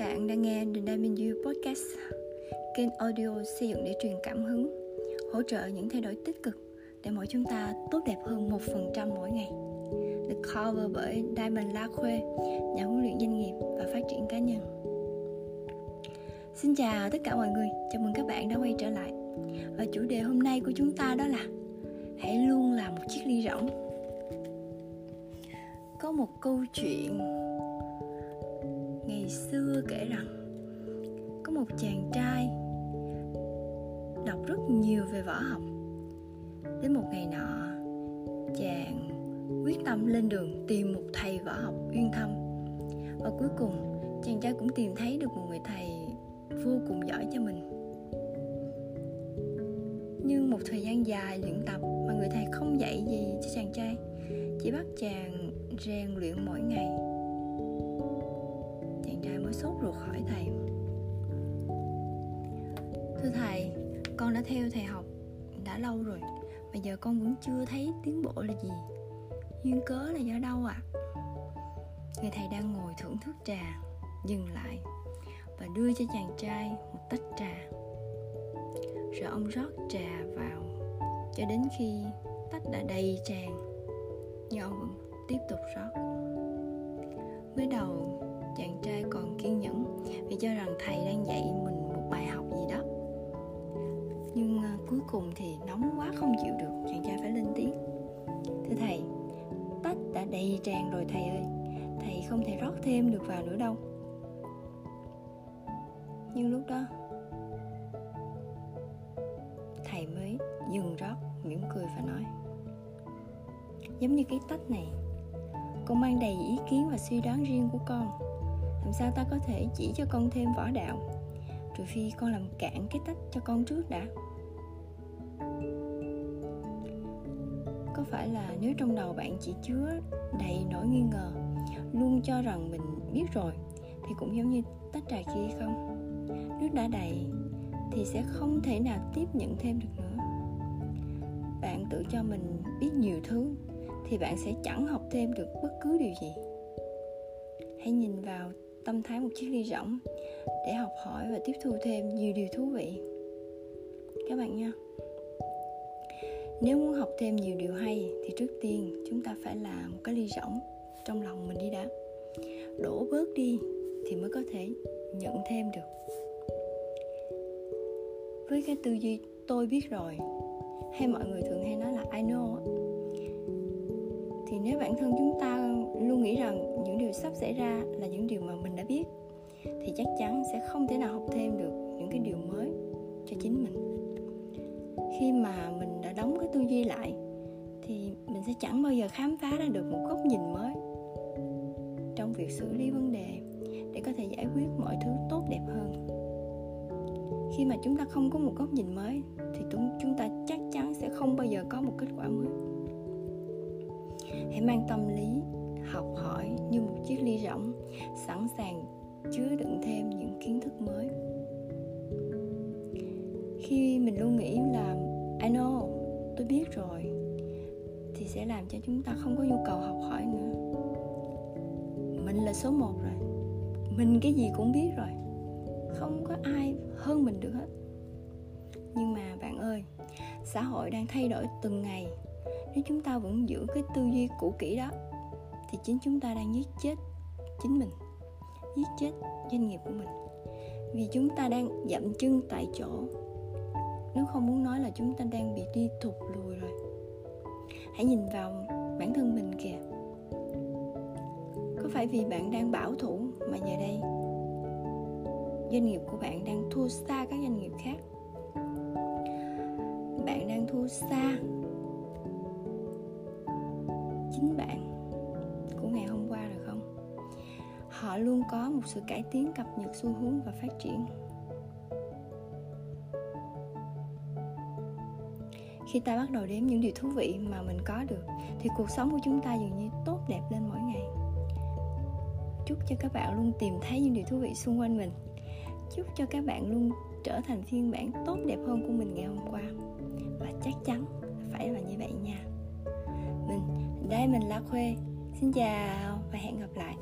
bạn đang nghe The Diamond You Podcast kênh audio xây dựng để truyền cảm hứng, hỗ trợ những thay đổi tích cực để mỗi chúng ta tốt đẹp hơn 1% mỗi ngày. Được cover bởi Diamond La Khuê, nhà huấn luyện doanh nghiệp và phát triển cá nhân. Xin chào tất cả mọi người, chào mừng các bạn đã quay trở lại. Và chủ đề hôm nay của chúng ta đó là Hãy luôn là một chiếc ly rỗng. Có một câu chuyện ngày xưa kể rằng, có một chàng trai đọc rất nhiều về võ học. Đến một ngày nọ, chàng quyết tâm lên đường tìm một thầy võ học uyên thâm. Và cuối cùng, chàng trai cũng tìm thấy được một người thầy vô cùng giỏi cho mình. Nhưng một thời gian dài luyện tập mà người thầy không dạy gì cho chàng trai, chỉ bắt chàng rèn luyện mỗi ngày chàng trai mới sốt ruột hỏi thầy. Thưa thầy, con đã theo thầy học đã lâu rồi, mà giờ con vẫn chưa thấy tiến bộ là gì. Duyên cớ là do đâu ạ? À? người thầy đang ngồi thưởng thức trà, dừng lại và đưa cho chàng trai một tách trà. Rồi ông rót trà vào cho đến khi tách đã đầy tràn, nhưng ông vẫn tiếp tục rót. Mới đầu chàng trai còn kiên nhẫn vì cho rằng thầy đang dạy mình một bài học gì đó. Nhưng uh, cuối cùng thì nóng quá không chịu được chàng trai phải lên tiếng. Thưa thầy tách đã đầy tràn rồi thầy ơi. Thầy không thể rót thêm được vào nữa đâu. Nhưng lúc đó thầy mới dừng rót mỉm cười và nói giống như cái tách này con mang đầy ý kiến và suy đoán riêng của con làm sao ta có thể chỉ cho con thêm võ đạo? Trừ phi con làm cạn cái tách cho con trước đã. Có phải là nếu trong đầu bạn chỉ chứa đầy nỗi nghi ngờ, luôn cho rằng mình biết rồi, thì cũng giống như tách trà kia không? Nước đã đầy, thì sẽ không thể nào tiếp nhận thêm được nữa. Bạn tự cho mình biết nhiều thứ, thì bạn sẽ chẳng học thêm được bất cứ điều gì. Hãy nhìn vào tâm thái một chiếc ly rỗng để học hỏi và tiếp thu thêm nhiều điều thú vị. Các bạn nha, nếu muốn học thêm nhiều điều hay thì trước tiên chúng ta phải làm một cái ly rỗng trong lòng mình đi đã. Đổ bớt đi thì mới có thể nhận thêm được. Với cái tư duy tôi biết rồi, hay mọi người thường hay nói là I know, thì nếu bản thân chúng ta luôn nghĩ rằng những điều sắp xảy ra là những điều chắc chắn sẽ không thể nào học thêm được những cái điều mới cho chính mình. Khi mà mình đã đóng cái tư duy lại, thì mình sẽ chẳng bao giờ khám phá ra được một góc nhìn mới trong việc xử lý vấn đề để có thể giải quyết mọi thứ tốt đẹp hơn. Khi mà chúng ta không có một góc nhìn mới, thì chúng ta chắc chắn sẽ không bao giờ có một kết quả mới. Hãy mang tâm lý học hỏi như một chiếc ly rỗng, sẵn sàng chứa đựng thêm những kiến thức mới. Khi mình luôn nghĩ là, I know, tôi biết rồi, thì sẽ làm cho chúng ta không có nhu cầu học hỏi nữa. Mình là số một rồi, mình cái gì cũng biết rồi, không có ai hơn mình được hết. Nhưng mà bạn ơi, xã hội đang thay đổi từng ngày. Nếu chúng ta vẫn giữ cái tư duy cũ kỹ đó, thì chính chúng ta đang giết chết chính mình giết chết doanh nghiệp của mình. Vì chúng ta đang dậm chân tại chỗ. Nếu không muốn nói là chúng ta đang bị đi thụt lùi rồi. Hãy nhìn vào bản thân mình kìa. Có phải vì bạn đang bảo thủ mà giờ đây doanh nghiệp của bạn đang thua xa các doanh nghiệp khác? Bạn đang thua xa chính bạn của ngày hôm qua rồi không? Họ luôn có một sự cải tiến cập nhật xu hướng và phát triển. Khi ta bắt đầu đếm những điều thú vị mà mình có được, thì cuộc sống của chúng ta dường như tốt đẹp lên mỗi ngày. Chúc cho các bạn luôn tìm thấy những điều thú vị xung quanh mình. Chúc cho các bạn luôn trở thành phiên bản tốt đẹp hơn của mình ngày hôm qua. Và chắc chắn phải là như vậy nha. Mình đây mình là khuê. Xin chào và hẹn gặp lại.